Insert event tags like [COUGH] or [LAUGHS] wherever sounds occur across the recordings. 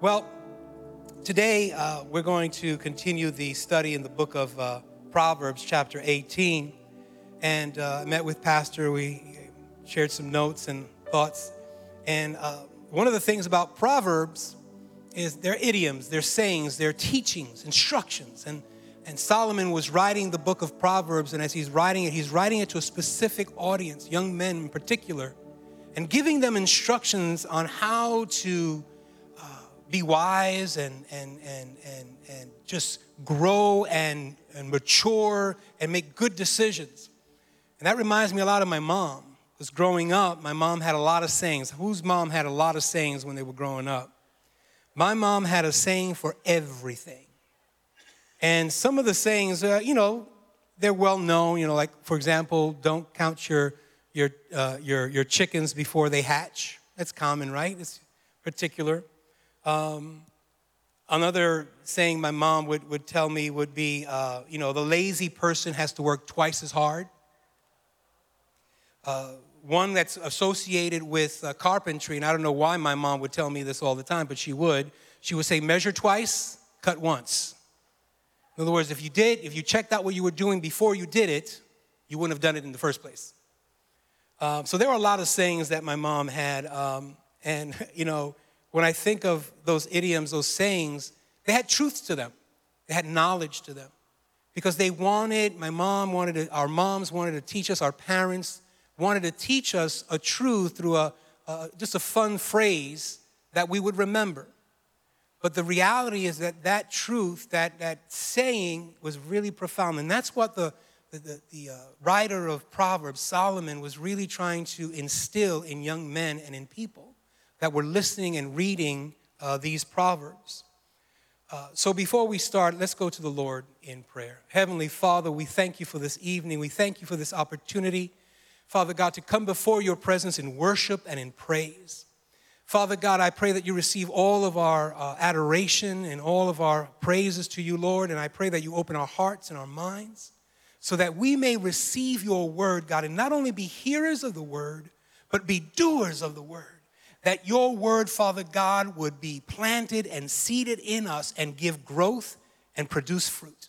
Well, today uh, we're going to continue the study in the book of uh, Proverbs, chapter 18. And uh, I met with Pastor. We shared some notes and thoughts. And uh, one of the things about Proverbs is their idioms, their sayings, their teachings, instructions. And, and Solomon was writing the book of Proverbs. And as he's writing it, he's writing it to a specific audience, young men in particular, and giving them instructions on how to be wise and, and, and, and, and just grow and, and mature and make good decisions. And that reminds me a lot of my mom. Because growing up, my mom had a lot of sayings. Whose mom had a lot of sayings when they were growing up? My mom had a saying for everything. And some of the sayings, uh, you know, they're well known. You know, like, for example, don't count your, your, uh, your, your chickens before they hatch. That's common, right? It's particular. Um, another saying my mom would, would tell me would be, uh, you know, the lazy person has to work twice as hard. Uh, one that's associated with uh, carpentry, and I don't know why my mom would tell me this all the time, but she would. She would say, measure twice, cut once. In other words, if you did, if you checked out what you were doing before you did it, you wouldn't have done it in the first place. Um, so there were a lot of sayings that my mom had, um, and [LAUGHS] you know, when I think of those idioms, those sayings, they had truth to them. They had knowledge to them. Because they wanted, my mom wanted to, our moms wanted to teach us, our parents wanted to teach us a truth through a, a just a fun phrase that we would remember. But the reality is that that truth, that, that saying was really profound. And that's what the, the, the, the uh, writer of Proverbs, Solomon, was really trying to instill in young men and in people that were listening and reading uh, these Proverbs. Uh, so before we start, let's go to the Lord in prayer. Heavenly Father, we thank you for this evening. We thank you for this opportunity, Father God, to come before your presence in worship and in praise. Father God, I pray that you receive all of our uh, adoration and all of our praises to you, Lord. And I pray that you open our hearts and our minds so that we may receive your word, God, and not only be hearers of the word, but be doers of the word that your word, Father God, would be planted and seeded in us and give growth and produce fruit.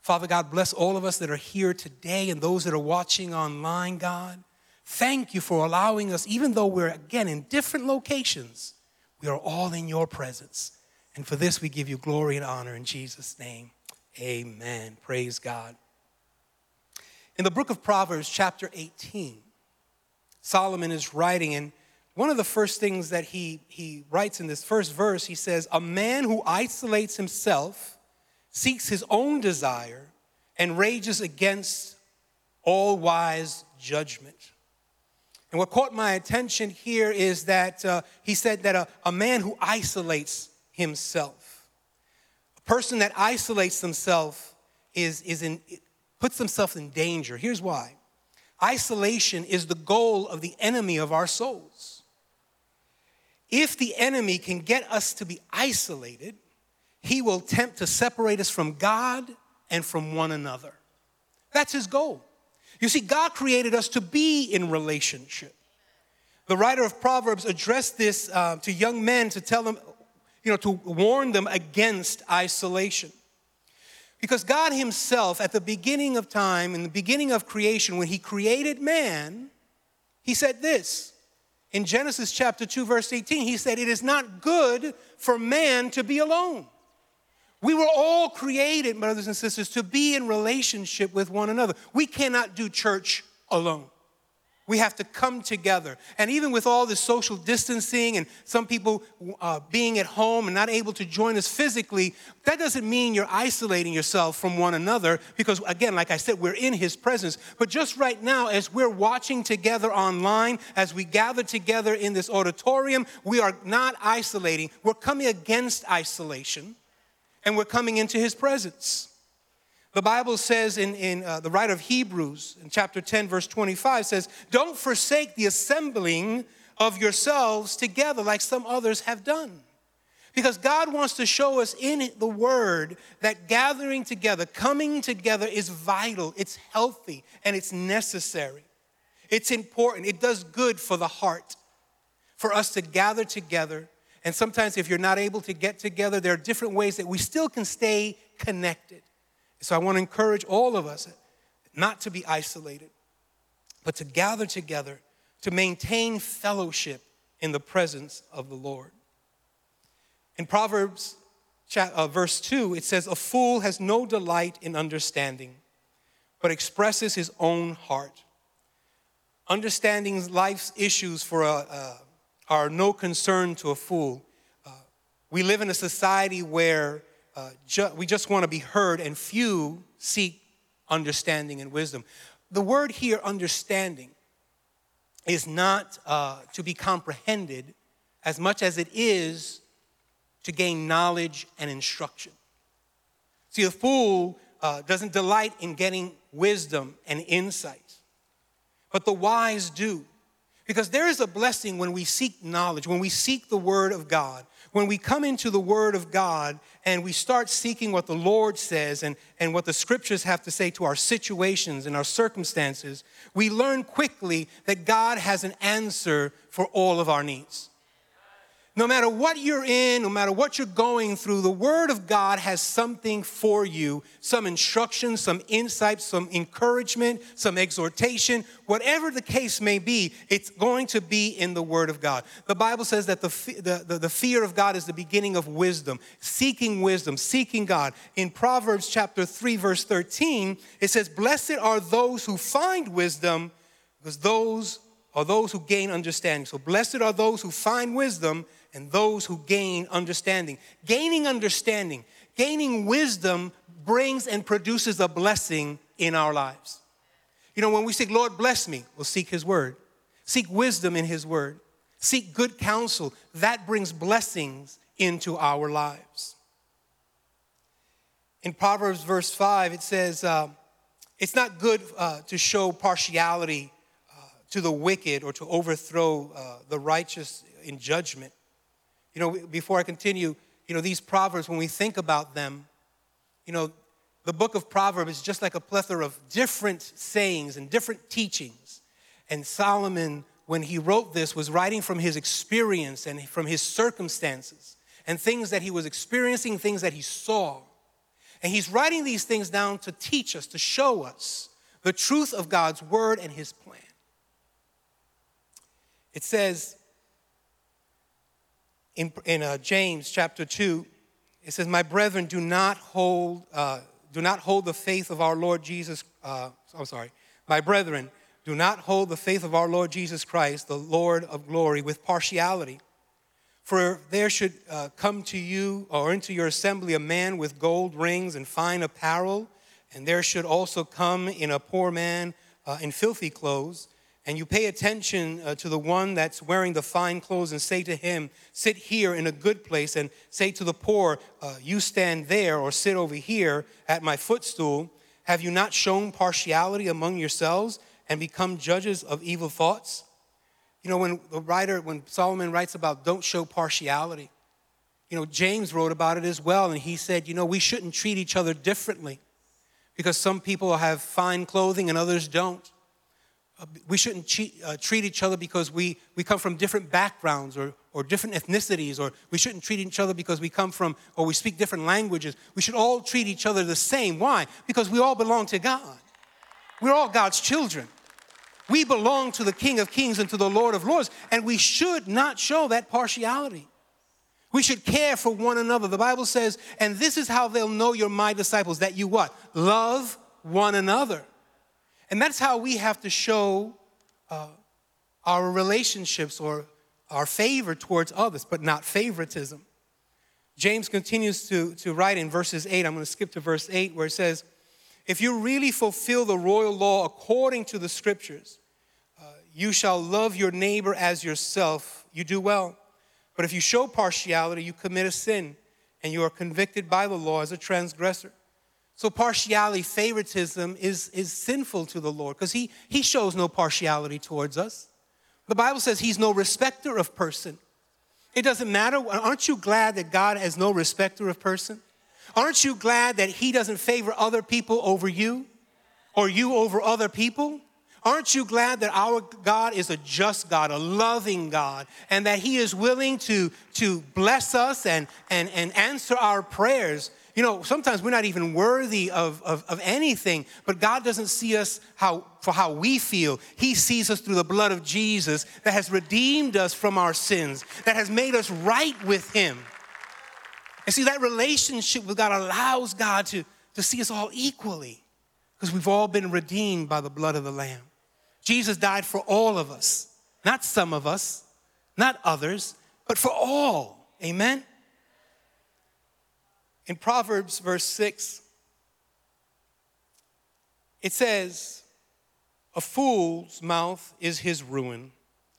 Father God, bless all of us that are here today and those that are watching online, God. Thank you for allowing us, even though we're again in different locations, we are all in your presence. And for this, we give you glory and honor in Jesus' name. Amen. Praise God. In the book of Proverbs, chapter 18, Solomon is writing, and one of the first things that he, he writes in this first verse, he says, A man who isolates himself seeks his own desire and rages against all wise judgment. And what caught my attention here is that uh, he said that a, a man who isolates himself, a person that isolates themselves, is, is in, puts themselves in danger. Here's why isolation is the goal of the enemy of our souls. If the enemy can get us to be isolated, he will attempt to separate us from God and from one another. That's his goal. You see, God created us to be in relationship. The writer of Proverbs addressed this uh, to young men to tell them, you know, to warn them against isolation. Because God Himself, at the beginning of time, in the beginning of creation, when He created man, He said this in Genesis chapter 2, verse 18, he said, It is not good for man to be alone. We were all created, brothers and sisters, to be in relationship with one another. We cannot do church alone. We have to come together. And even with all this social distancing and some people uh, being at home and not able to join us physically, that doesn't mean you're isolating yourself from one another because, again, like I said, we're in His presence. But just right now, as we're watching together online, as we gather together in this auditorium, we are not isolating. We're coming against isolation and we're coming into His presence. The Bible says in, in uh, the writer of Hebrews, in chapter 10, verse 25, says, Don't forsake the assembling of yourselves together like some others have done. Because God wants to show us in the Word that gathering together, coming together is vital, it's healthy, and it's necessary. It's important, it does good for the heart for us to gather together And sometimes, if you're not able to get together, there are different ways that we still can stay connected. So, I want to encourage all of us not to be isolated, but to gather together to maintain fellowship in the presence of the Lord. In Proverbs uh, verse 2, it says, A fool has no delight in understanding, but expresses his own heart. Understanding life's issues for a, uh, are no concern to a fool. Uh, we live in a society where uh, ju- we just want to be heard, and few seek understanding and wisdom. The word here, understanding, is not uh, to be comprehended as much as it is to gain knowledge and instruction. See, a fool uh, doesn't delight in getting wisdom and insight, but the wise do. Because there is a blessing when we seek knowledge, when we seek the Word of God, when we come into the Word of God and we start seeking what the Lord says and, and what the Scriptures have to say to our situations and our circumstances, we learn quickly that God has an answer for all of our needs. No matter what you're in, no matter what you're going through, the Word of God has something for you some instruction, some insight, some encouragement, some exhortation. Whatever the case may be, it's going to be in the Word of God. The Bible says that the, the, the, the fear of God is the beginning of wisdom, seeking wisdom, seeking God. In Proverbs chapter 3, verse 13, it says, Blessed are those who find wisdom, because those are those who gain understanding. So, blessed are those who find wisdom and those who gain understanding. Gaining understanding, gaining wisdom brings and produces a blessing in our lives. You know, when we seek, Lord, bless me, we'll seek His word. Seek wisdom in His word. Seek good counsel. That brings blessings into our lives. In Proverbs, verse 5, it says, uh, It's not good uh, to show partiality uh, to the wicked or to overthrow uh, the righteous in judgment. You know, before I continue, you know, these Proverbs, when we think about them, you know, the book of Proverbs is just like a plethora of different sayings and different teachings. And Solomon, when he wrote this, was writing from his experience and from his circumstances and things that he was experiencing, things that he saw. And he's writing these things down to teach us, to show us the truth of God's word and his plan. It says, in, in uh, James chapter 2, it says, My brethren, do not hold, uh, do not hold the faith of our Lord Jesus. Uh, I'm sorry. My brethren, do not hold the faith of our Lord Jesus Christ, the Lord of glory, with partiality. For there should uh, come to you or into your assembly a man with gold rings and fine apparel, and there should also come in a poor man uh, in filthy clothes and you pay attention uh, to the one that's wearing the fine clothes and say to him, Sit here in a good place, and say to the poor, uh, You stand there or sit over here at my footstool. Have you not shown partiality among yourselves and become judges of evil thoughts? You know, when the writer, when Solomon writes about don't show partiality, you know, James wrote about it as well, and he said, You know, we shouldn't treat each other differently because some people have fine clothing and others don't. Uh, we shouldn't cheat, uh, treat each other because we, we come from different backgrounds or, or different ethnicities, or we shouldn't treat each other because we come from or we speak different languages. We should all treat each other the same. Why? Because we all belong to God. We're all God's children. We belong to the King of Kings and to the Lord of Lords, and we should not show that partiality. We should care for one another. The Bible says, and this is how they'll know you're my disciples, that you what? Love one another. And that's how we have to show uh, our relationships or our favor towards others, but not favoritism. James continues to, to write in verses 8. I'm going to skip to verse 8 where it says, If you really fulfill the royal law according to the scriptures, uh, you shall love your neighbor as yourself. You do well. But if you show partiality, you commit a sin, and you are convicted by the law as a transgressor. So partiality, favoritism is, is sinful to the Lord because he, he shows no partiality towards us. The Bible says he's no respecter of person. It doesn't matter. Aren't you glad that God has no respecter of person? Aren't you glad that he doesn't favor other people over you or you over other people? Aren't you glad that our God is a just God, a loving God, and that He is willing to, to bless us and, and, and answer our prayers? You know, sometimes we're not even worthy of, of, of, anything, but God doesn't see us how, for how we feel. He sees us through the blood of Jesus that has redeemed us from our sins, that has made us right with Him. And see, that relationship with God allows God to, to see us all equally because we've all been redeemed by the blood of the Lamb. Jesus died for all of us, not some of us, not others, but for all. Amen? In Proverbs, verse 6, it says, A fool's mouth is his ruin,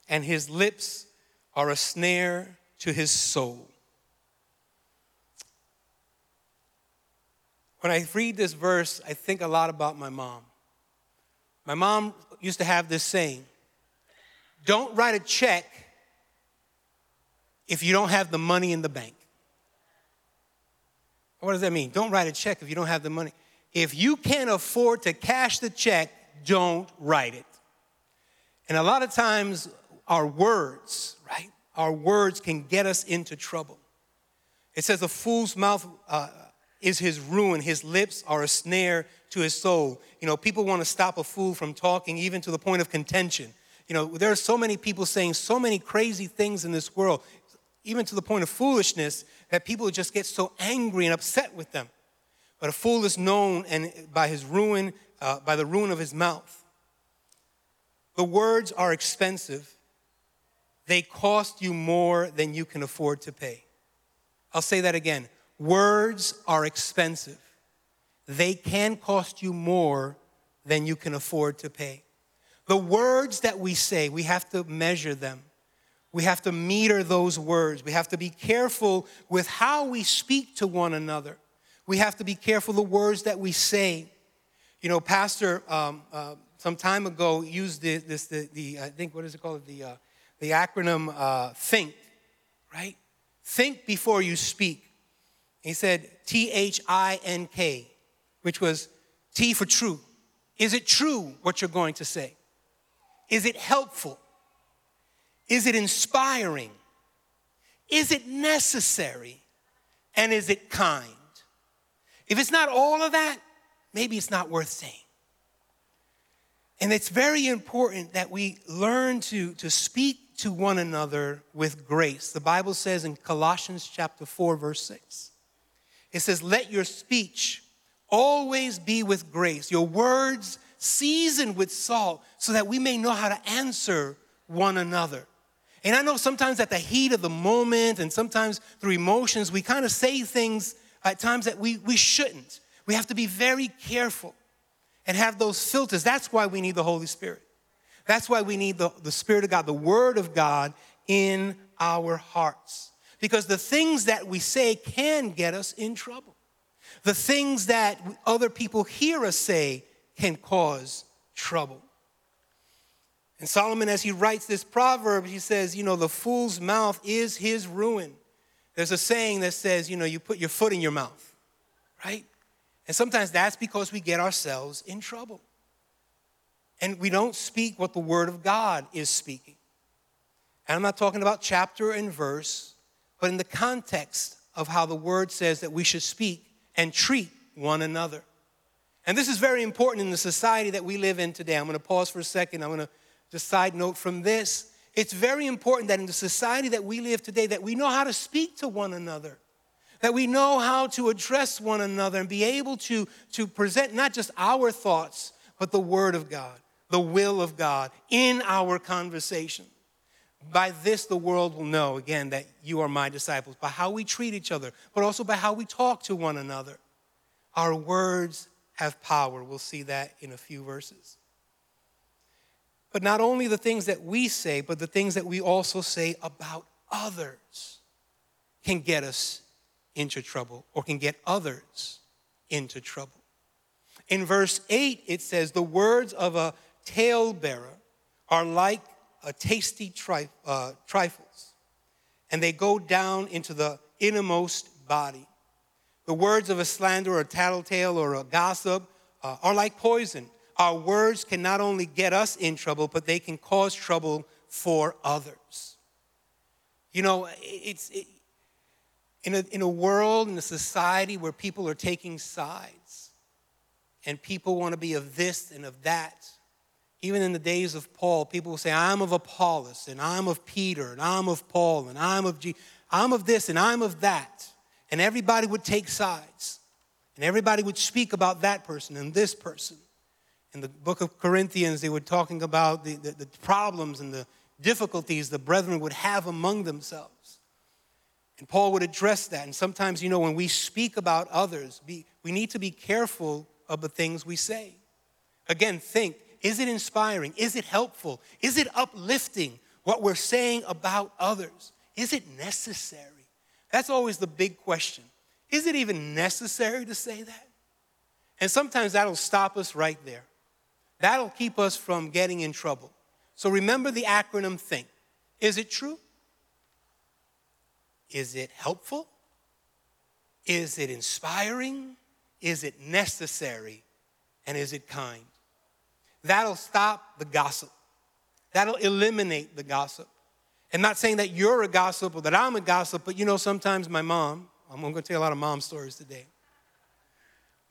and his lips are a snare to his soul. When I read this verse, I think a lot about my mom. My mom used to have this saying don't write a check if you don't have the money in the bank. What does that mean? Don't write a check if you don't have the money. If you can't afford to cash the check, don't write it. And a lot of times, our words, right? Our words can get us into trouble. It says, a fool's mouth uh, is his ruin. His lips are a snare to his soul. You know, people want to stop a fool from talking, even to the point of contention. You know, there are so many people saying so many crazy things in this world, even to the point of foolishness, that people just get so angry and upset with them. But a fool is known and by his ruin, uh, by the ruin of his mouth. The words are expensive. They cost you more than you can afford to pay. I'll say that again. Words are expensive. They can cost you more than you can afford to pay. The words that we say, we have to measure them. We have to meter those words. We have to be careful with how we speak to one another. We have to be careful the words that we say. You know, Pastor um, uh, some time ago used the, this, the, the, I think, what is it called? The, uh, the acronym uh, THINK, right? Think before you speak. He said T H I N K, which was T for true. Is it true what you're going to say? Is it helpful? Is it inspiring? Is it necessary? And is it kind? If it's not all of that, maybe it's not worth saying. And it's very important that we learn to, to speak to one another with grace. The Bible says in Colossians chapter 4, verse 6, it says, Let your speech always be with grace, your words seasoned with salt, so that we may know how to answer one another. And I know sometimes at the heat of the moment and sometimes through emotions, we kind of say things at times that we, we shouldn't. We have to be very careful and have those filters. That's why we need the Holy Spirit. That's why we need the, the Spirit of God, the Word of God in our hearts because the things that we say can get us in trouble. The things that other people hear us say can cause trouble. And Solomon, as he writes this proverb, he says, You know, the fool's mouth is his ruin. There's a saying that says, You know, you put your foot in your mouth, right? And sometimes that's because we get ourselves in trouble. And we don't speak what the Word of God is speaking. And I'm not talking about chapter and verse, but in the context of how the word says that we should speak and treat one another. And this is very important in the society that we live in today. I'm going to pause for a second. I'm going to just side note from this. It's very important that in the society that we live today that we know how to speak to one another. That we know how to address one another and be able to, to present not just our thoughts, but the Word of God, the will of God in our conversation. By this, the world will know, again, that you are my disciples, by how we treat each other, but also by how we talk to one another. Our words have power. We'll see that in a few verses. But not only the things that we say, but the things that we also say about others can get us into trouble or can get others into trouble. In verse 8, it says, The words of a talebearer are like a tasty tri- uh, trifles, and they go down into the innermost body. The words of a slanderer, a tattletale, or a gossip uh, are like poison, our words can not only get us in trouble, but they can cause trouble for others. You know, it's it, in, a, in a world, in a society where people are taking sides and people want to be of this and of that. Even in the days of Paul, people will say, I'm of Apollos, and I'm of Peter, and I'm of Paul, and I'm of G- I'm of this, and I'm of that. And everybody would take sides. And everybody would speak about that person and this person. In the book of Corinthians, they were talking about the, the, the problems and the difficulties the brethren would have among themselves. And Paul would address that. And sometimes, you know, when we speak about others, be, we need to be careful of the things we say. Again, think is it inspiring? Is it helpful? Is it uplifting what we're saying about others? Is it necessary? That's always the big question. Is it even necessary to say that? And sometimes that'll stop us right there. That'll keep us from getting in trouble. So remember the acronym THINK. Is it true? Is it helpful? Is it inspiring? Is it necessary? And is it kind? That'll stop the gossip. That'll eliminate the gossip. And not saying that you're a gossip or that I'm a gossip, but you know, sometimes my mom, I'm going to tell you a lot of mom stories today.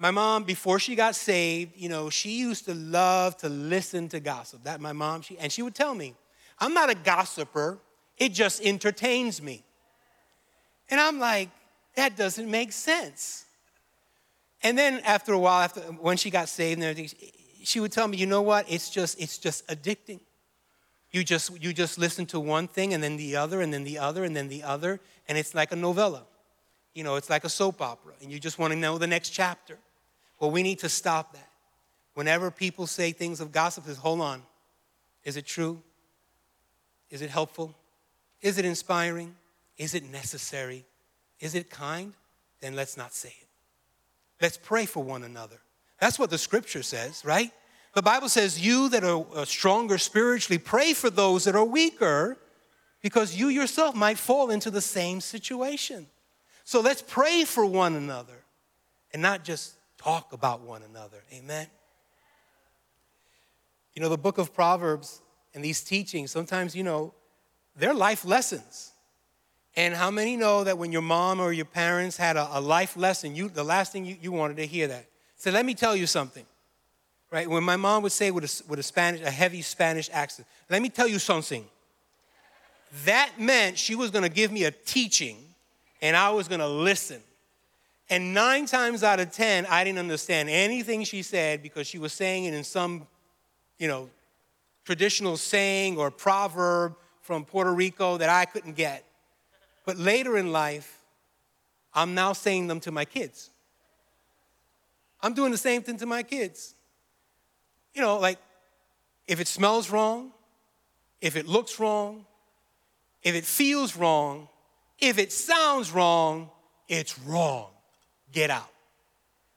My mom, before she got saved, you know, she used to love to listen to gossip. That my mom, she, and she would tell me, I'm not a gossiper, it just entertains me. And I'm like, that doesn't make sense. And then after a while, after when she got saved and everything, she would tell me, you know what? It's just, it's just addicting. You just, you just listen to one thing and then the other and then the other and then the other, and it's like a novella. You know, it's like a soap opera, and you just want to know the next chapter. Well, we need to stop that. Whenever people say things of gossip, is hold on. Is it true? Is it helpful? Is it inspiring? Is it necessary? Is it kind? Then let's not say it. Let's pray for one another. That's what the scripture says, right? The Bible says, You that are stronger spiritually, pray for those that are weaker, because you yourself might fall into the same situation. So let's pray for one another and not just talk about one another. Amen. You know, the book of Proverbs and these teachings, sometimes, you know, they're life lessons. And how many know that when your mom or your parents had a, a life lesson, you, the last thing you, you wanted to hear that? So let me tell you something, right? When my mom would say with a, with a Spanish, a heavy Spanish accent, let me tell you something. That meant she was going to give me a teaching, and I was going to listen. And nine times out of ten, I didn't understand anything she said because she was saying it in some, you know, traditional saying or proverb from Puerto Rico that I couldn't get. But later in life, I'm now saying them to my kids. I'm doing the same thing to my kids. You know, like if it smells wrong, if it looks wrong, if it feels wrong, if it sounds wrong, it's wrong. Get out.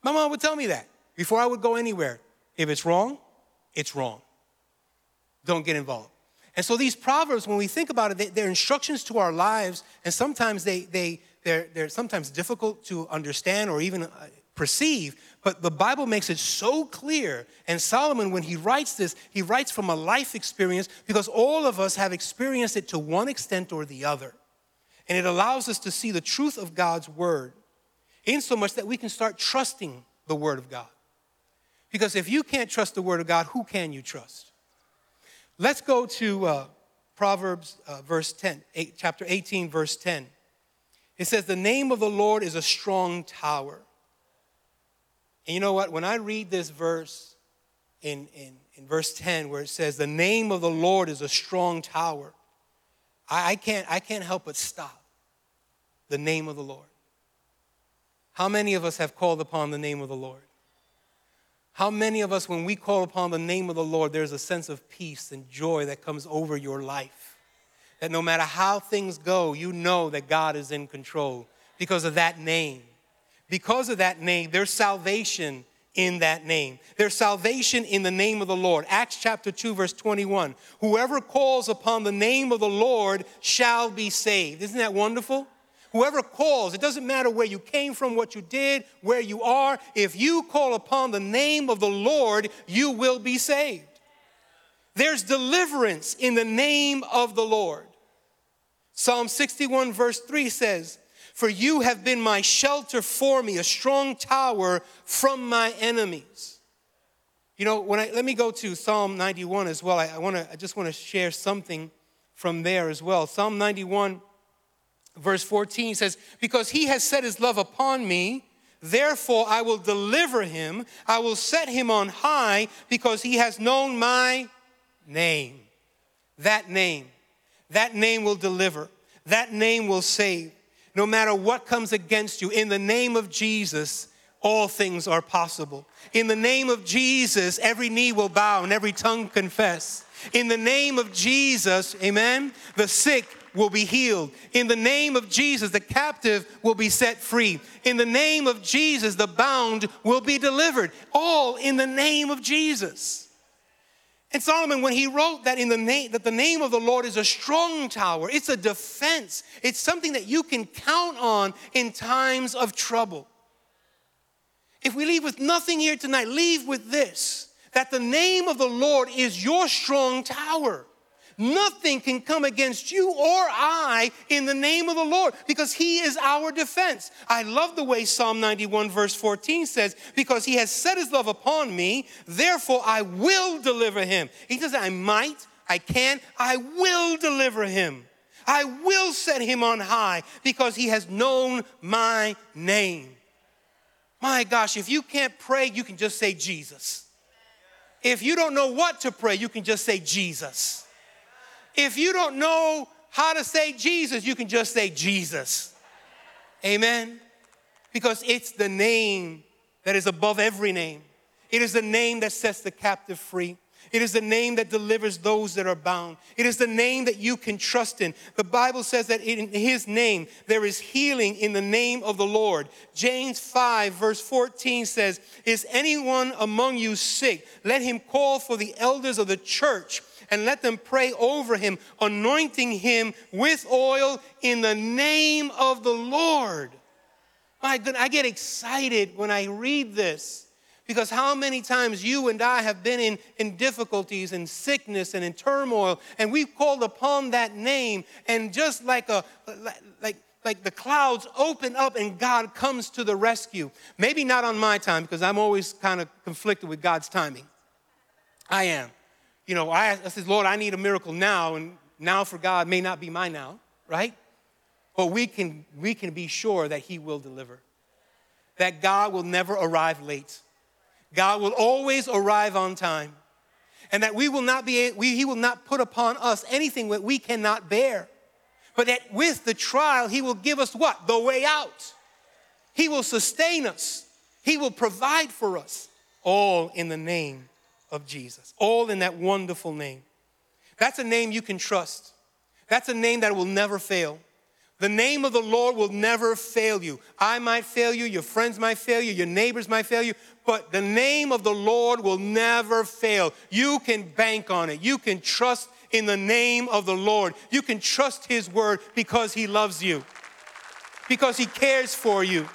My mom would tell me that before I would go anywhere. If it's wrong, it's wrong. Don't get involved. And so these proverbs, when we think about it, they, are instructions to our lives, and sometimes they, they, they're, they're sometimes difficult to understand or even uh, perceive, but the Bible makes it so clear. And Solomon, when he writes this, he writes from a life experience because all of us have experienced it to one extent or the other. And it allows us to see the truth of God's word, in so much that we can start trusting the word of God. Because if you can't trust the word of God, who can you trust? Let's go to uh, Proverbs uh, verse 10, eight, chapter 18, verse 10. It says, The name of the Lord is a strong tower. And you know what? When I read this verse in, in, in verse 10, where it says, The name of the Lord is a strong tower, I, I, can't, I can't help but stop. The name of the Lord. How many of us have called upon the name of the Lord? How many of us, when we call upon the name of the Lord, there's a sense of peace and joy that comes over your life? That no matter how things go, you know that God is in control because of that name. Because of that name, there's salvation in that name. There's salvation in the name of the Lord. Acts chapter 2, verse 21. Whoever calls upon the name of the Lord shall be saved. Isn't that wonderful? Whoever calls, it doesn't matter where you came from, what you did, where you are, if you call upon the name of the Lord, you will be saved. There's deliverance in the name of the Lord. Psalm 61, verse 3 says, For you have been my shelter for me, a strong tower from my enemies. You know, when I let me go to Psalm 91 as well. I, I want to I just want to share something from there as well. Psalm 91, verse 14 says, Because he has set his love upon me, therefore I will deliver him. I will set him on high because he has known my name. That name. That name will deliver. That name will save. No matter what comes against you, in the name of Jesus, all things are possible. In the name of Jesus, every knee will bow and every tongue confess. In the name of Jesus, amen, the sick will be healed. In the name of Jesus, the captive will be set free. In the name of Jesus, the bound will be delivered. All in the name of Jesus. And Solomon, when he wrote that in the name that the name of the Lord is a strong tower, it's a defense. It's something that you can count on in times of trouble. If we leave with nothing here tonight, leave with this that the name of the Lord is your strong tower. Nothing can come against you or I in the name of the Lord because He is our defense. I love the way Psalm 91, verse 14 says, Because He has set His love upon me, therefore I will deliver Him. He says, I might, I can, I will deliver Him. I will set Him on high because He has known my name. My gosh, if you can't pray, you can just say Jesus. If you don't know what to pray, you can just say Jesus. If you don't know how to say Jesus, you can just say Jesus. Amen? Because it's the name that is above every name. It is the name that sets the captive free. It is the name that delivers those that are bound. It is the name that you can trust in. The Bible says that in His name there is healing in the name of the Lord. James 5, verse 14 says, Is anyone among you sick? Let him call for the elders of the church and let them pray over him, anointing him with oil in the name of the Lord. My goodness, I get excited when I read this because how many times you and I have been in, in difficulties and sickness and in turmoil, and we've called upon that name, and just like a like like the clouds open up and God comes to the rescue. Maybe not on my time because I'm always kind of conflicted with God's timing. I am you know, I, I said, Lord, I need a miracle now, and now for God may not be my now, right? But we can, we can be sure that He will deliver, that God will never arrive late. God will always arrive on time, and that we will not be, we, He will not put upon us anything that we cannot bear. But that with the trial, He will give us what? The way out. He will sustain us, He will provide for us, all in the name of Jesus, all in that wonderful name. That's a name you can trust. That's a name that will never fail. The name of the Lord will never fail you. I might fail you, your friends might fail you, your neighbors might fail you, but the name of the Lord will never fail. You can bank on it. You can trust in the name of the Lord. You can trust His word because He loves you, because He cares for you.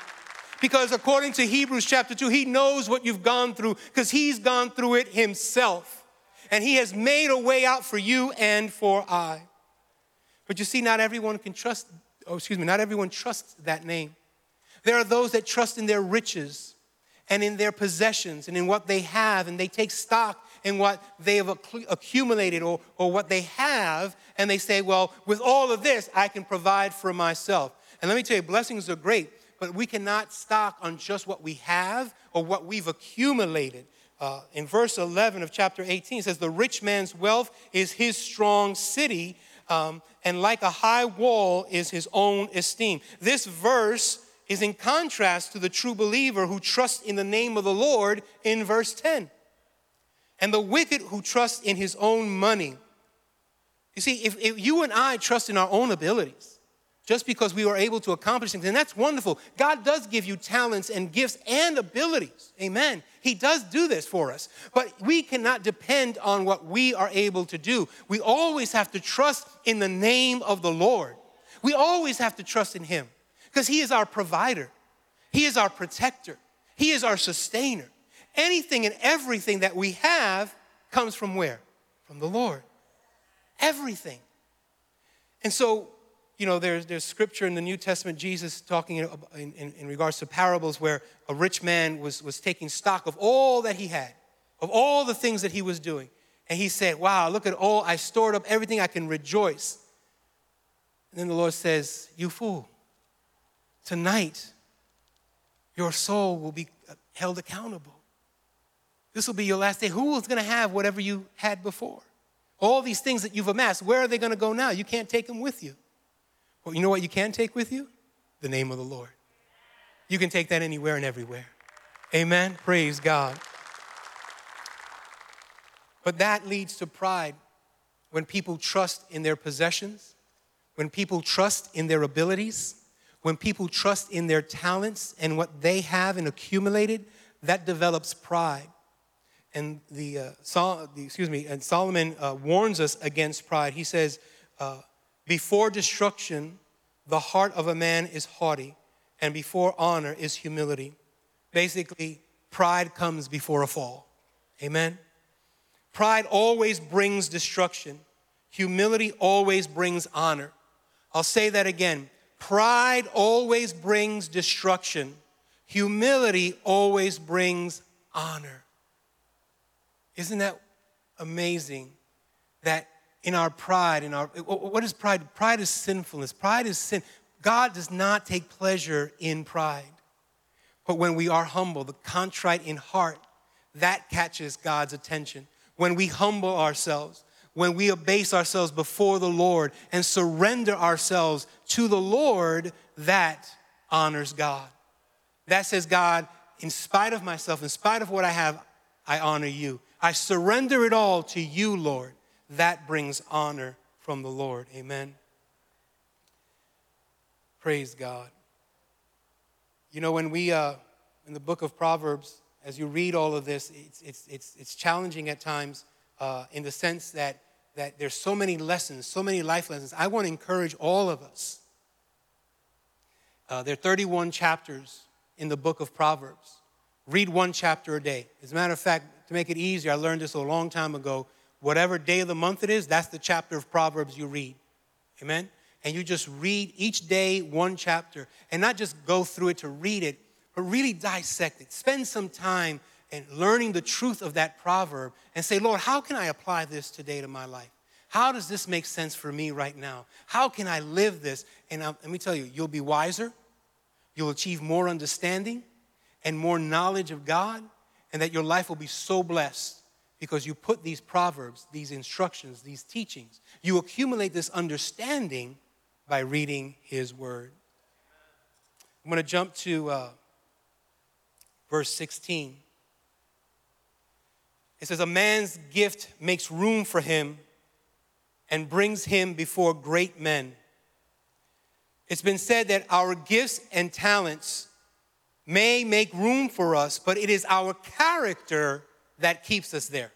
Because according to Hebrews chapter 2, he knows what you've gone through because he's gone through it himself. And he has made a way out for you and for I. But you see, not everyone can trust, oh, excuse me, not everyone trusts that name. There are those that trust in their riches and in their possessions and in what they have, and they take stock in what they have accumulated or, or what they have, and they say, Well, with all of this, I can provide for myself. And let me tell you, blessings are great, but we cannot stock on just what we have or what we've accumulated. Uh, in verse 11 of chapter 18, it says, The rich man's wealth is his strong city, um, and like a high wall is his own esteem. This verse is in contrast to the true believer who trusts in the name of the Lord in verse 10. And the wicked who trusts in his own money. You see, if, if you and I trust in our own abilities, just because we were able to accomplish things. And that's wonderful. God does give you talents and gifts and abilities. Amen. He does do this for us. But we cannot depend on what we are able to do. We always have to trust in the name of the Lord. We always have to trust in Him. because He is our provider, He is our protector, He is our sustainer. Anything and everything that we have comes from where? From the Lord. Everything. And so, you know, there's, there's scripture in the New Testament, Jesus talking in, in, in regards to parables where a rich man was, was taking stock of all that he had, of all the things that he was doing. And he said, Wow, look at all, I stored up everything, I can rejoice. And then the Lord says, You fool, tonight your soul will be uh, held accountable. This will be your last day. Who is going to have whatever you had before? All these things that you've amassed, where are they going to go now? You can't take them with you. Well, you know what you can take with you? The name of the Lord. You can take that anywhere and everywhere. Amen. Praise God. But that leads to pride when people trust in their possessions, when people trust in their abilities, when people trust in their talents and what they have and accumulated, that develops pride. And the, uh, Sol- the excuse me, and Solomon uh, warns us against pride. He says, uh, "Before destruction, the heart of a man is haughty, and before honor is humility." Basically, pride comes before a fall. Amen. Pride always brings destruction. Humility always brings honor. I'll say that again. Pride always brings destruction. Humility always brings honor. Isn't that amazing that in our pride, in our what is pride? Pride is sinfulness. Pride is sin. God does not take pleasure in pride. But when we are humble, the contrite in heart, that catches God's attention. When we humble ourselves, when we abase ourselves before the Lord and surrender ourselves to the Lord, that honors God. That says, God, in spite of myself, in spite of what I have, I honor you. I surrender it all to you, Lord. That brings honor from the Lord. Amen. Praise God. You know, when we, uh, in the book of Proverbs, as you read all of this, it's, it's, it's, it's challenging at times uh, in the sense that, that there's so many lessons, so many life lessons. I want to encourage all of us. Uh, there are 31 chapters in the book of Proverbs. Read one chapter a day. As a matter of fact, to make it easier, I learned this a long time ago. Whatever day of the month it is, that's the chapter of Proverbs you read. Amen? And you just read each day one chapter and not just go through it to read it, but really dissect it. Spend some time in learning the truth of that proverb and say, Lord, how can I apply this today to my life? How does this make sense for me right now? How can I live this? And I'll, let me tell you, you'll be wiser, you'll achieve more understanding and more knowledge of God, and that your life will be so blessed because you put these proverbs, these instructions, these teachings, you accumulate this understanding by reading His Word. I'm going to jump to uh, verse 16. It says, A man's gift makes room for him and brings him before great men. It's been said that our gifts and talents may make room for us, but it is our character that keeps us there.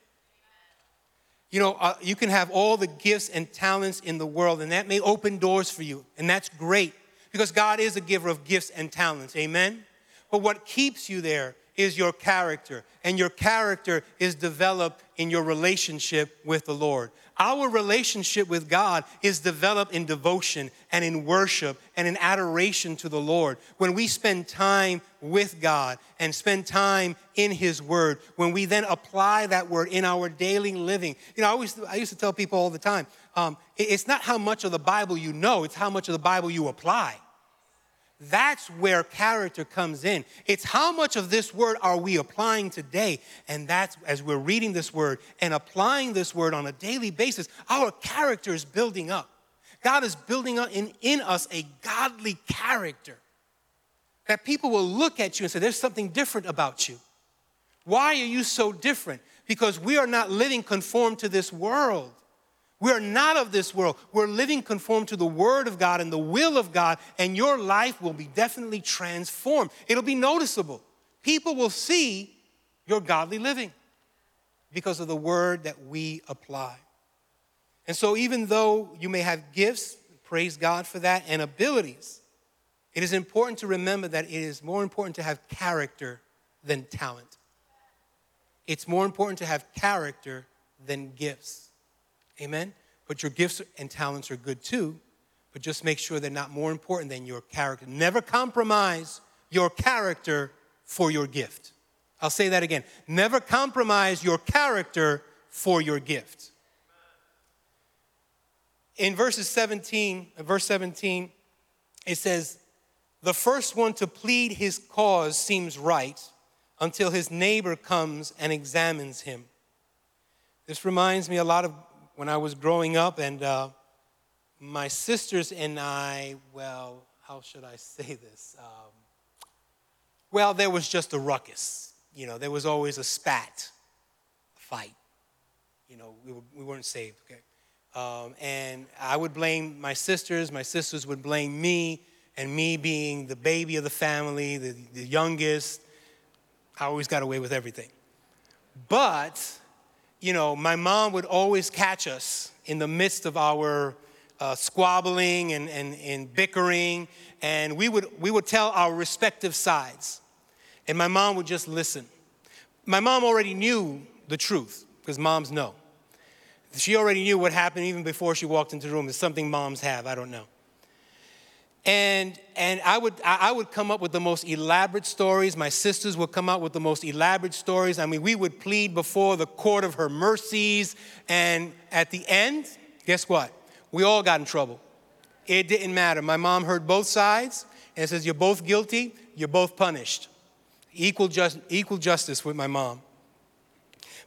You know, uh, you can have all the gifts and talents in the world, and that may open doors for you, and that's great because God is a giver of gifts and talents. Amen? But what keeps you there is your character, and your character is developed in your relationship with the Lord. Our relationship with God is developed in devotion and in worship and in adoration to the Lord. When we spend time with God and spend time in His Word, when we then apply that Word in our daily living. You know, I, always, I used to tell people all the time um, it's not how much of the Bible you know, it's how much of the Bible you apply. That's where character comes in. It's how much of this word are we applying today? And that's as we're reading this word and applying this word on a daily basis, our character is building up. God is building up in, in us a godly character that people will look at you and say, There's something different about you. Why are you so different? Because we are not living conformed to this world. We are not of this world. We're living conformed to the Word of God and the will of God, and your life will be definitely transformed. It'll be noticeable. People will see your godly living because of the Word that we apply. And so, even though you may have gifts, praise God for that, and abilities, It is important to remember that it is more important to have character than talent. It's more important to have character than gifts. Amen? But your gifts and talents are good too, but just make sure they're not more important than your character. Never compromise your character for your gift. I'll say that again. Never compromise your character for your gift. In verses 17, verse 17, it says, The first one to plead his cause seems right until his neighbor comes and examines him. This reminds me a lot of when I was growing up, and uh, my sisters and I, well, how should I say this? Um, well, there was just a ruckus. You know, there was always a spat, a fight. You know, we, were, we weren't saved, okay? Um, and I would blame my sisters, my sisters would blame me, and me being the baby of the family, the, the youngest, I always got away with everything. But, you know, my mom would always catch us in the midst of our uh, squabbling and, and, and bickering, and we would, we would tell our respective sides. And my mom would just listen. My mom already knew the truth, because moms know. She already knew what happened even before she walked into the room. It's something moms have, I don't know. And, and I, would, I would come up with the most elaborate stories. My sisters would come up with the most elaborate stories. I mean, we would plead before the court of her mercies. And at the end, guess what? We all got in trouble. It didn't matter. My mom heard both sides and says, You're both guilty, you're both punished. Equal, just, equal justice with my mom.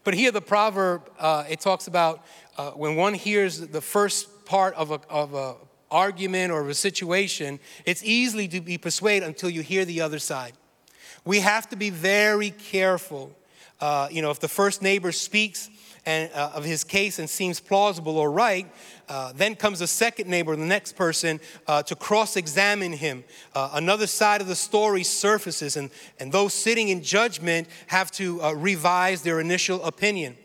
But here, the proverb, uh, it talks about uh, when one hears the first part of a, of a argument or a situation, it's easily to be persuaded until you hear the other side. We have to be very careful. Uh, you know, if the first neighbor speaks and, uh, of his case and seems plausible or right, uh, then comes the second neighbor, the next person, uh, to cross examine him. Uh, another side of the story surfaces, and, and those sitting in judgment have to uh, revise their initial opinion.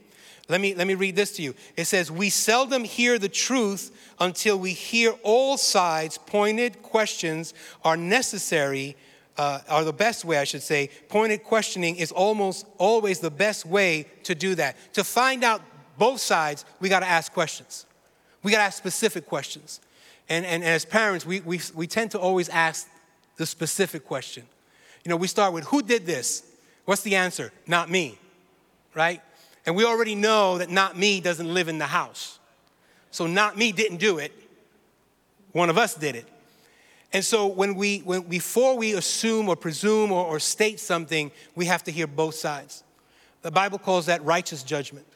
Let me, let me read this to you. It says, We seldom hear the truth until we hear all sides. Pointed questions are necessary, uh, are the best way, I should say. Pointed questioning is almost always the best way to do that. To find out both sides, we got to ask questions. We got to ask specific questions. And, and, and as parents, we, we, we tend to always ask the specific question. You know, we start with, Who did this? What's the answer? Not me, right? And we already know that not me doesn't live in the house. So not me didn't do it. One of us did it. And so when we, when, before we assume or presume or, or state something, we have to hear both sides. The Bible calls that righteous judgment.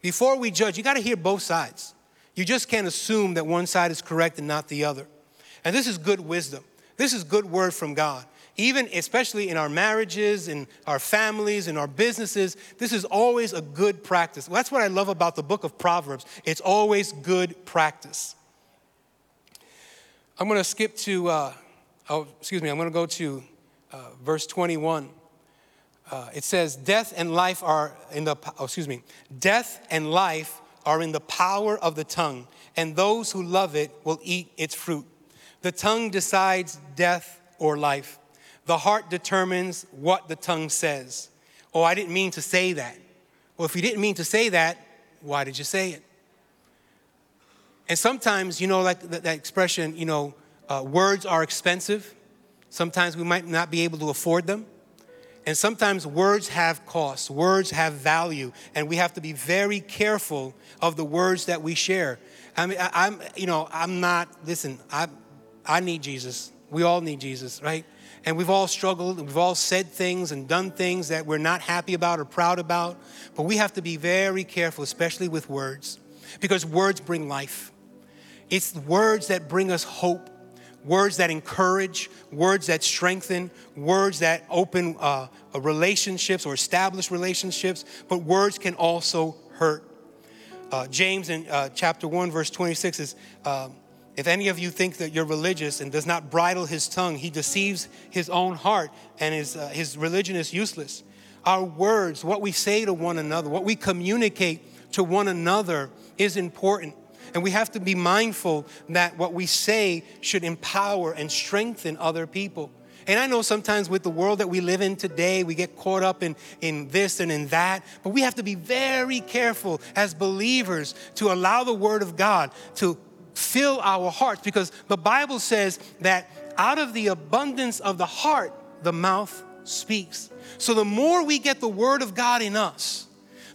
Before we judge, you got to hear both sides. You just can't assume that one side is correct and not the other. And this is good wisdom. This is good word from God even especially in our marriages, in our families, in our businesses, this is always a good practice. That's what I love about the book of Proverbs. It's always good practice. I'm going to skip to, uh, oh, excuse me, I'm going to go to uh, verse 21. Uh, it says, Death and life are in the, oh, excuse me, death and life are in the power of the tongue, and those who love it will eat its fruit. The tongue decides death or life. The heart determines what the tongue says. Oh, I didn't mean to say that. Well, if you didn't mean to say that, why did you say it? And sometimes, you know, like that, that expression, you know, uh, words are expensive. Sometimes we might not be able to afford them. And sometimes words have costs, words have value, and we have to be very careful of the words that we share. I mean, I, am you know, I'm not, listen, I, I need Jesus. We all need Jesus, right? And we've all struggled, we've all said things and done things that we're not happy about or proud about. But we have to be very careful, especially with words, because words bring life. It's words that bring us hope, words that encourage, words that strengthen, words that open uh, relationships or establish relationships, but words can also hurt. Uh, James in uh, chapter 1, verse 26 is. Um, if any of you think that you're religious and does not bridle his tongue, he deceives his own heart and his, uh, his religion is useless. Our words, what we say to one another, what we communicate to one another is important. And we have to be mindful that what we say should empower and strengthen other people. And I know sometimes with the world that we live in today, we get caught up in, in this and in that, but we have to be very careful as believers to allow the Word of God to fill our hearts because the Bible says that out of the abundance of the heart, the mouth speaks. So the more we get the Word of God in us,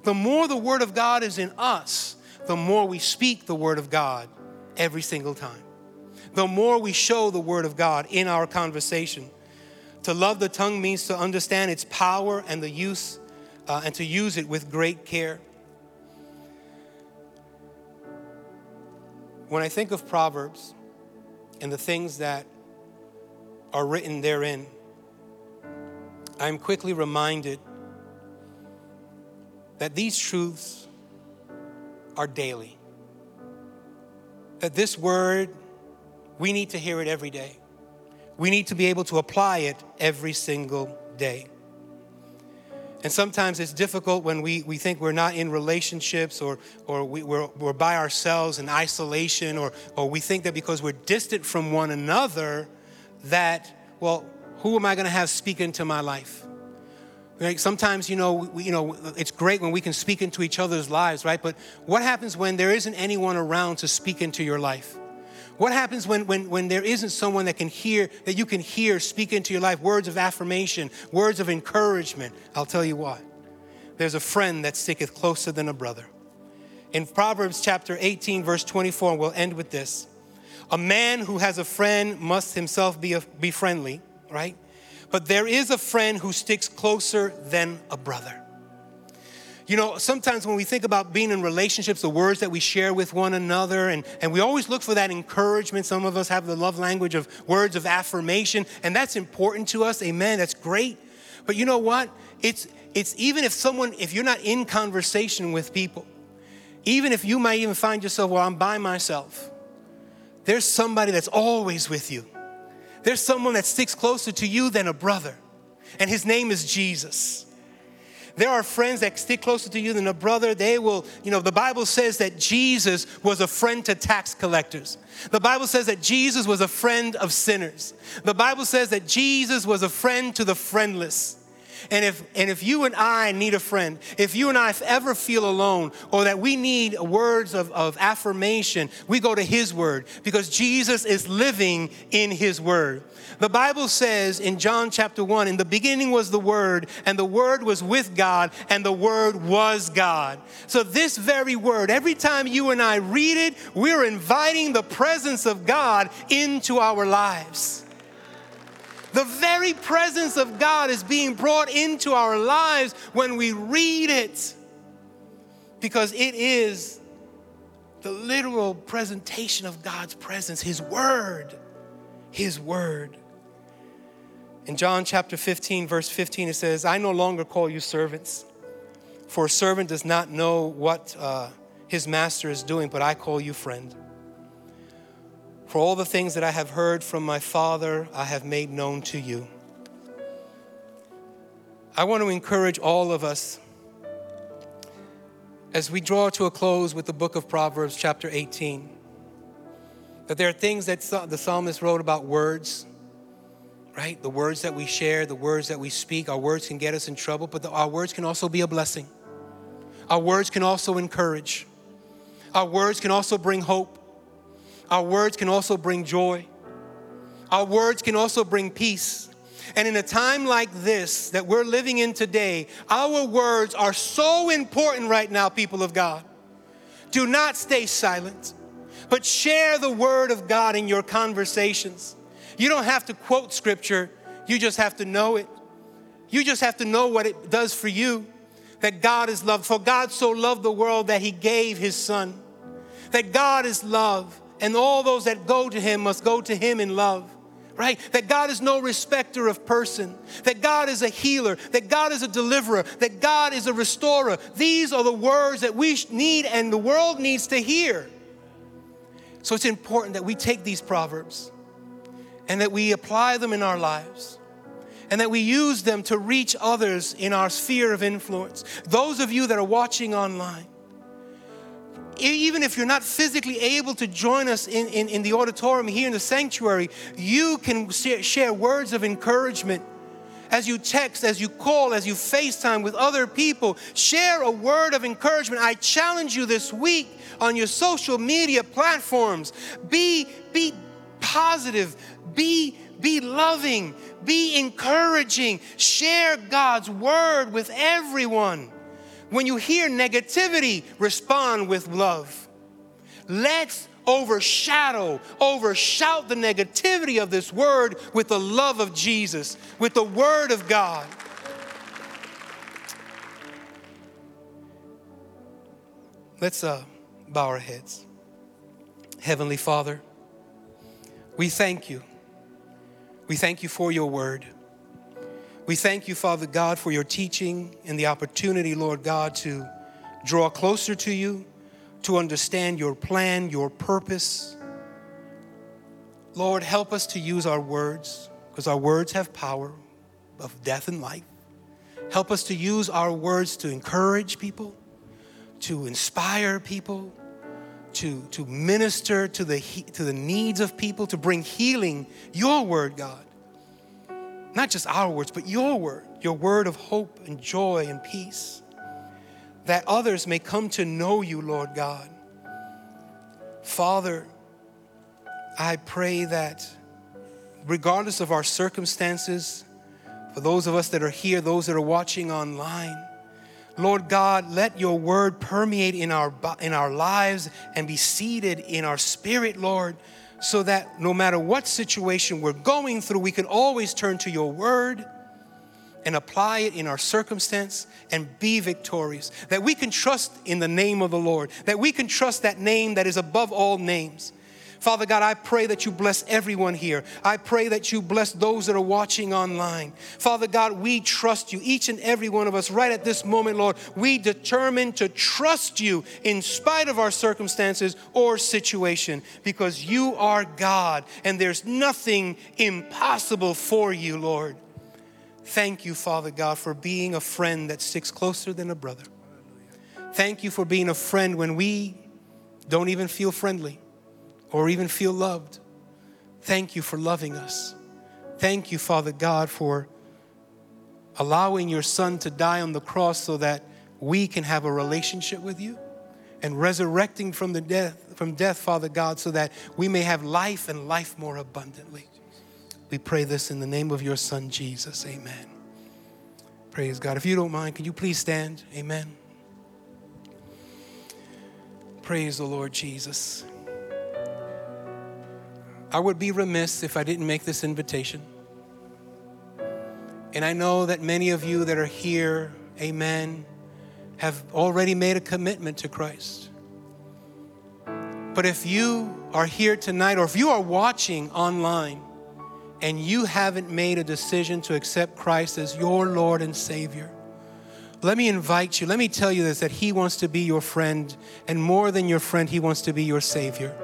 the more the Word of God is in us, the more we speak the Word of God every single time. The more we show the Word of God in our conversation. To love the tongue means to understand its power and the use uh, and to use it with great care. When I think of Proverbs and the things that are written therein, I'm quickly reminded that these truths are daily. That this word, we need to hear it every day we need to be able to apply it every single day. And sometimes it's difficult when we, we think we're not in relationships or, or we, we're, we're by ourselves in isolation, or, or we think that because we're distant from one another, that, well, who am I going to have speak into my life? Right? Sometimes, you know, we, you know, it's great when we can speak into each other's lives, right? But what happens when there isn't anyone around to speak into your life? What happens when, when, when there isn't someone that can hear, that you can hear speak into your life words of affirmation, words of encouragement? I'll tell you what. There's a friend that sticketh closer than a brother. In Proverbs chapter 18, verse 24, and we'll end with this. A man who has a friend must himself be, a, be friendly, right? But there is a friend who sticks closer than a brother. You know, sometimes when we think about being in relationships, the words that we share with one another, and, and we always look for that encouragement. Some of us have the love language of words of affirmation, and that's important to us. Amen. That's great. But you know what? It's it's even if someone, if you're not in conversation with people, even if you might even find yourself, well, I'm by myself, there's somebody that's always with you. There's someone that sticks closer to you than a brother, and his name is Jesus. There are friends that stick closer to you than a brother. They will, you know, the Bible says that Jesus was a friend to tax collectors. The Bible says that Jesus was a friend of sinners. The Bible says that Jesus was a friend to the friendless. And if, and if you and I need a friend, if you and I ever feel alone or that we need words of, of affirmation, we go to His Word because Jesus is living in His Word. The Bible says in John chapter 1 In the beginning was the Word, and the Word was with God, and the Word was God. So, this very Word, every time you and I read it, we're inviting the presence of God into our lives. The very presence of God is being brought into our lives when we read it because it is the literal presentation of God's presence, His Word. His Word. In John chapter 15, verse 15, it says, I no longer call you servants, for a servant does not know what uh, his master is doing, but I call you friend. For all the things that I have heard from my Father, I have made known to you. I want to encourage all of us as we draw to a close with the book of Proverbs, chapter 18, that there are things that the psalmist wrote about words, right? The words that we share, the words that we speak, our words can get us in trouble, but the, our words can also be a blessing. Our words can also encourage. Our words can also bring hope. Our words can also bring joy. Our words can also bring peace. And in a time like this that we're living in today, our words are so important right now, people of God. Do not stay silent, but share the word of God in your conversations. You don't have to quote scripture, you just have to know it. You just have to know what it does for you that God is love. For God so loved the world that he gave his son. That God is love and all those that go to him must go to him in love. Right? That God is no respecter of person, that God is a healer, that God is a deliverer, that God is a restorer. These are the words that we need and the world needs to hear. So it's important that we take these proverbs and that we apply them in our lives and that we use them to reach others in our sphere of influence. Those of you that are watching online, even if you're not physically able to join us in, in, in the auditorium here in the sanctuary, you can share words of encouragement as you text, as you call, as you FaceTime with other people. Share a word of encouragement. I challenge you this week on your social media platforms. Be, be positive, be, be loving, be encouraging. Share God's word with everyone. When you hear negativity, respond with love. Let's overshadow, overshout the negativity of this word with the love of Jesus, with the word of God. Let's uh, bow our heads. Heavenly Father, we thank you. We thank you for your word. We thank you, Father God, for your teaching and the opportunity, Lord God, to draw closer to you, to understand your plan, your purpose. Lord, help us to use our words because our words have power of death and life. Help us to use our words to encourage people, to inspire people, to, to minister to the, to the needs of people, to bring healing, your word, God. Not just our words, but your word, your word of hope and joy and peace, that others may come to know you, Lord God. Father, I pray that regardless of our circumstances, for those of us that are here, those that are watching online, Lord God, let your word permeate in our, in our lives and be seated in our spirit, Lord, so that no matter what situation we're going through, we can always turn to your word and apply it in our circumstance and be victorious. That we can trust in the name of the Lord, that we can trust that name that is above all names. Father God, I pray that you bless everyone here. I pray that you bless those that are watching online. Father God, we trust you, each and every one of us, right at this moment, Lord. We determine to trust you in spite of our circumstances or situation because you are God and there's nothing impossible for you, Lord. Thank you, Father God, for being a friend that sticks closer than a brother. Thank you for being a friend when we don't even feel friendly or even feel loved. Thank you for loving us. Thank you, Father God, for allowing your Son to die on the cross so that we can have a relationship with you and resurrecting from the death from death father god so that we may have life and life more abundantly. We pray this in the name of your son jesus. Amen. Praise god. If you don't mind can you please stand? Amen. Praise the lord jesus I would be remiss if I didn't make this invitation. And I know that many of you that are here, amen, have already made a commitment to Christ. But if you are here tonight, or if you are watching online and you haven't made a decision to accept Christ as your Lord and Savior, let me invite you, let me tell you this that He wants to be your friend, and more than your friend, He wants to be your Savior.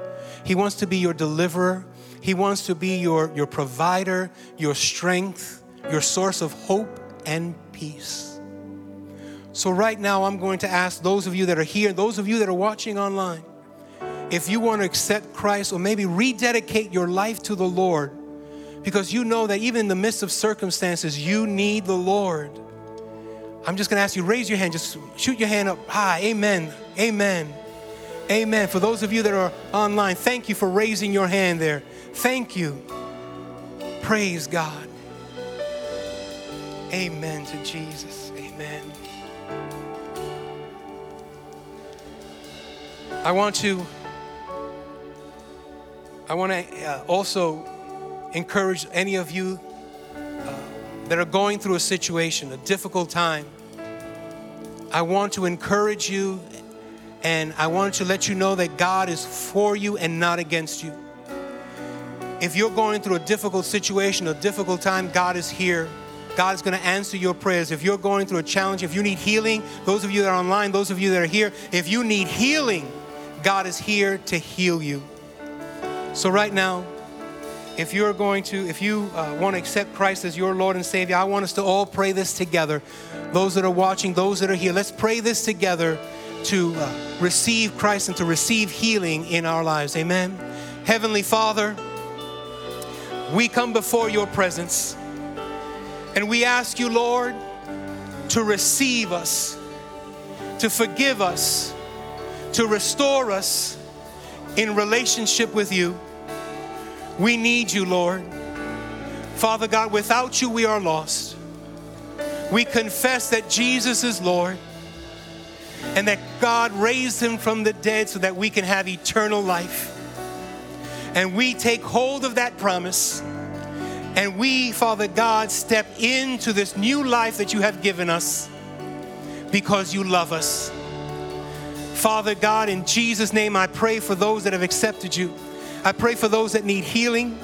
He wants to be your deliverer. He wants to be your, your provider, your strength, your source of hope and peace. So, right now, I'm going to ask those of you that are here, those of you that are watching online, if you want to accept Christ or maybe rededicate your life to the Lord, because you know that even in the midst of circumstances, you need the Lord. I'm just going to ask you, raise your hand, just shoot your hand up high. Amen. Amen. Amen. For those of you that are online, thank you for raising your hand there. Thank you. Praise God. Amen to Jesus. Amen. I want to I want to uh, also encourage any of you uh, that are going through a situation, a difficult time. I want to encourage you and I want to let you know that God is for you and not against you. If you're going through a difficult situation, a difficult time, God is here. God is going to answer your prayers. If you're going through a challenge, if you need healing, those of you that are online, those of you that are here, if you need healing, God is here to heal you. So, right now, if you're going to, if you uh, want to accept Christ as your Lord and Savior, I want us to all pray this together. Those that are watching, those that are here, let's pray this together to uh, receive Christ and to receive healing in our lives. Amen. Heavenly Father, we come before your presence and we ask you, Lord, to receive us, to forgive us, to restore us in relationship with you. We need you, Lord. Father God, without you, we are lost. We confess that Jesus is Lord and that God raised him from the dead so that we can have eternal life. And we take hold of that promise. And we, Father God, step into this new life that you have given us because you love us. Father God, in Jesus' name, I pray for those that have accepted you. I pray for those that need healing,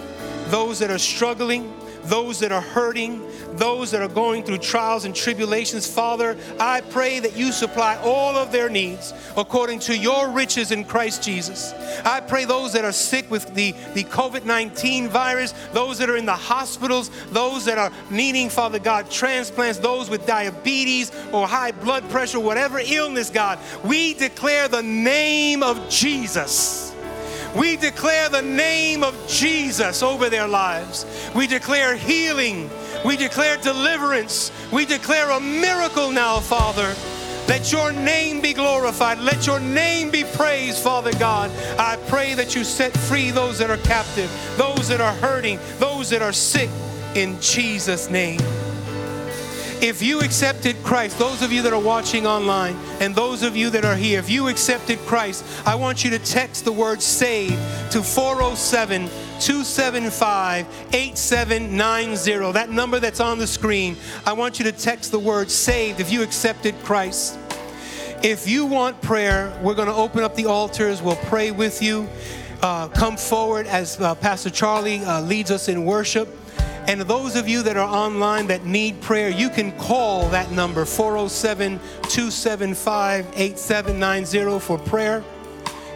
those that are struggling, those that are hurting, those that are going through trials and tribulations. Father, I pray that you supply all of their needs according to your riches in Christ Jesus. I pray those that are sick with the, the COVID 19 virus, those that are in the hospitals, those that are needing, Father God, transplants, those with diabetes or high blood pressure, whatever illness, God, we declare the name of Jesus we declare the name of Jesus over their lives. We declare healing. We declare deliverance. We declare a miracle now, Father. Let your name be glorified. Let your name be praised, Father God. I pray that you set free those that are captive, those that are hurting, those that are sick, in Jesus' name. If you accepted Christ, those of you that are watching online and those of you that are here, if you accepted Christ, I want you to text the word SAVE to 407 275 8790. That number that's on the screen, I want you to text the word SAVED if you accepted Christ. If you want prayer, we're going to open up the altars. We'll pray with you. Uh, come forward as uh, Pastor Charlie uh, leads us in worship. And those of you that are online that need prayer, you can call that number 407 275 8790 for prayer.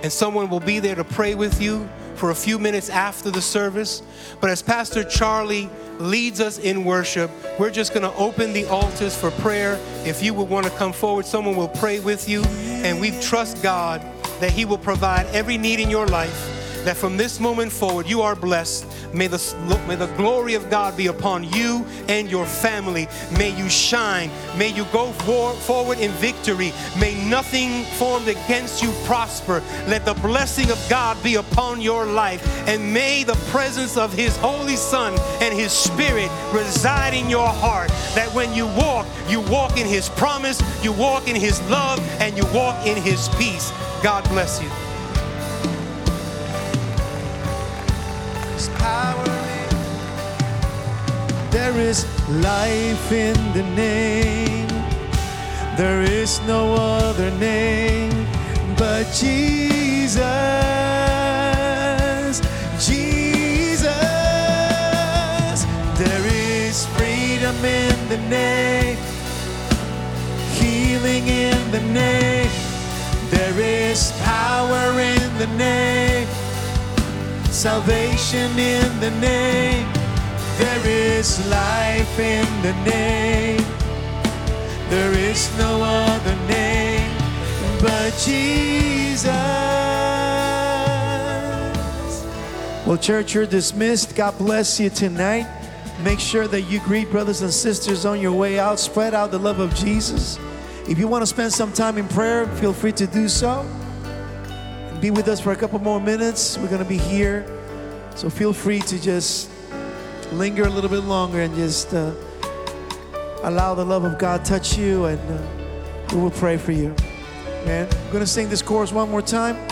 And someone will be there to pray with you for a few minutes after the service. But as Pastor Charlie leads us in worship, we're just going to open the altars for prayer. If you would want to come forward, someone will pray with you. And we trust God that He will provide every need in your life that from this moment forward you are blessed. May the, may the glory of God be upon you and your family. May you shine. May you go for, forward in victory. May nothing formed against you prosper. Let the blessing of God be upon your life. And may the presence of His Holy Son and His Spirit reside in your heart. That when you walk, you walk in His promise, you walk in His love, and you walk in His peace. God bless you. There is life in the name. There is no other name but Jesus. Jesus. There is freedom in the name, healing in the name. There is power in the name salvation in the name. There is life in the name. There is no other name but Jesus. Well, church, you're dismissed. God bless you tonight. Make sure that you greet brothers and sisters on your way out. Spread out the love of Jesus. If you want to spend some time in prayer, feel free to do so be with us for a couple more minutes. We're going to be here. So feel free to just linger a little bit longer and just uh, allow the love of God touch you, and uh, we will pray for you. Man, I'm going to sing this chorus one more time.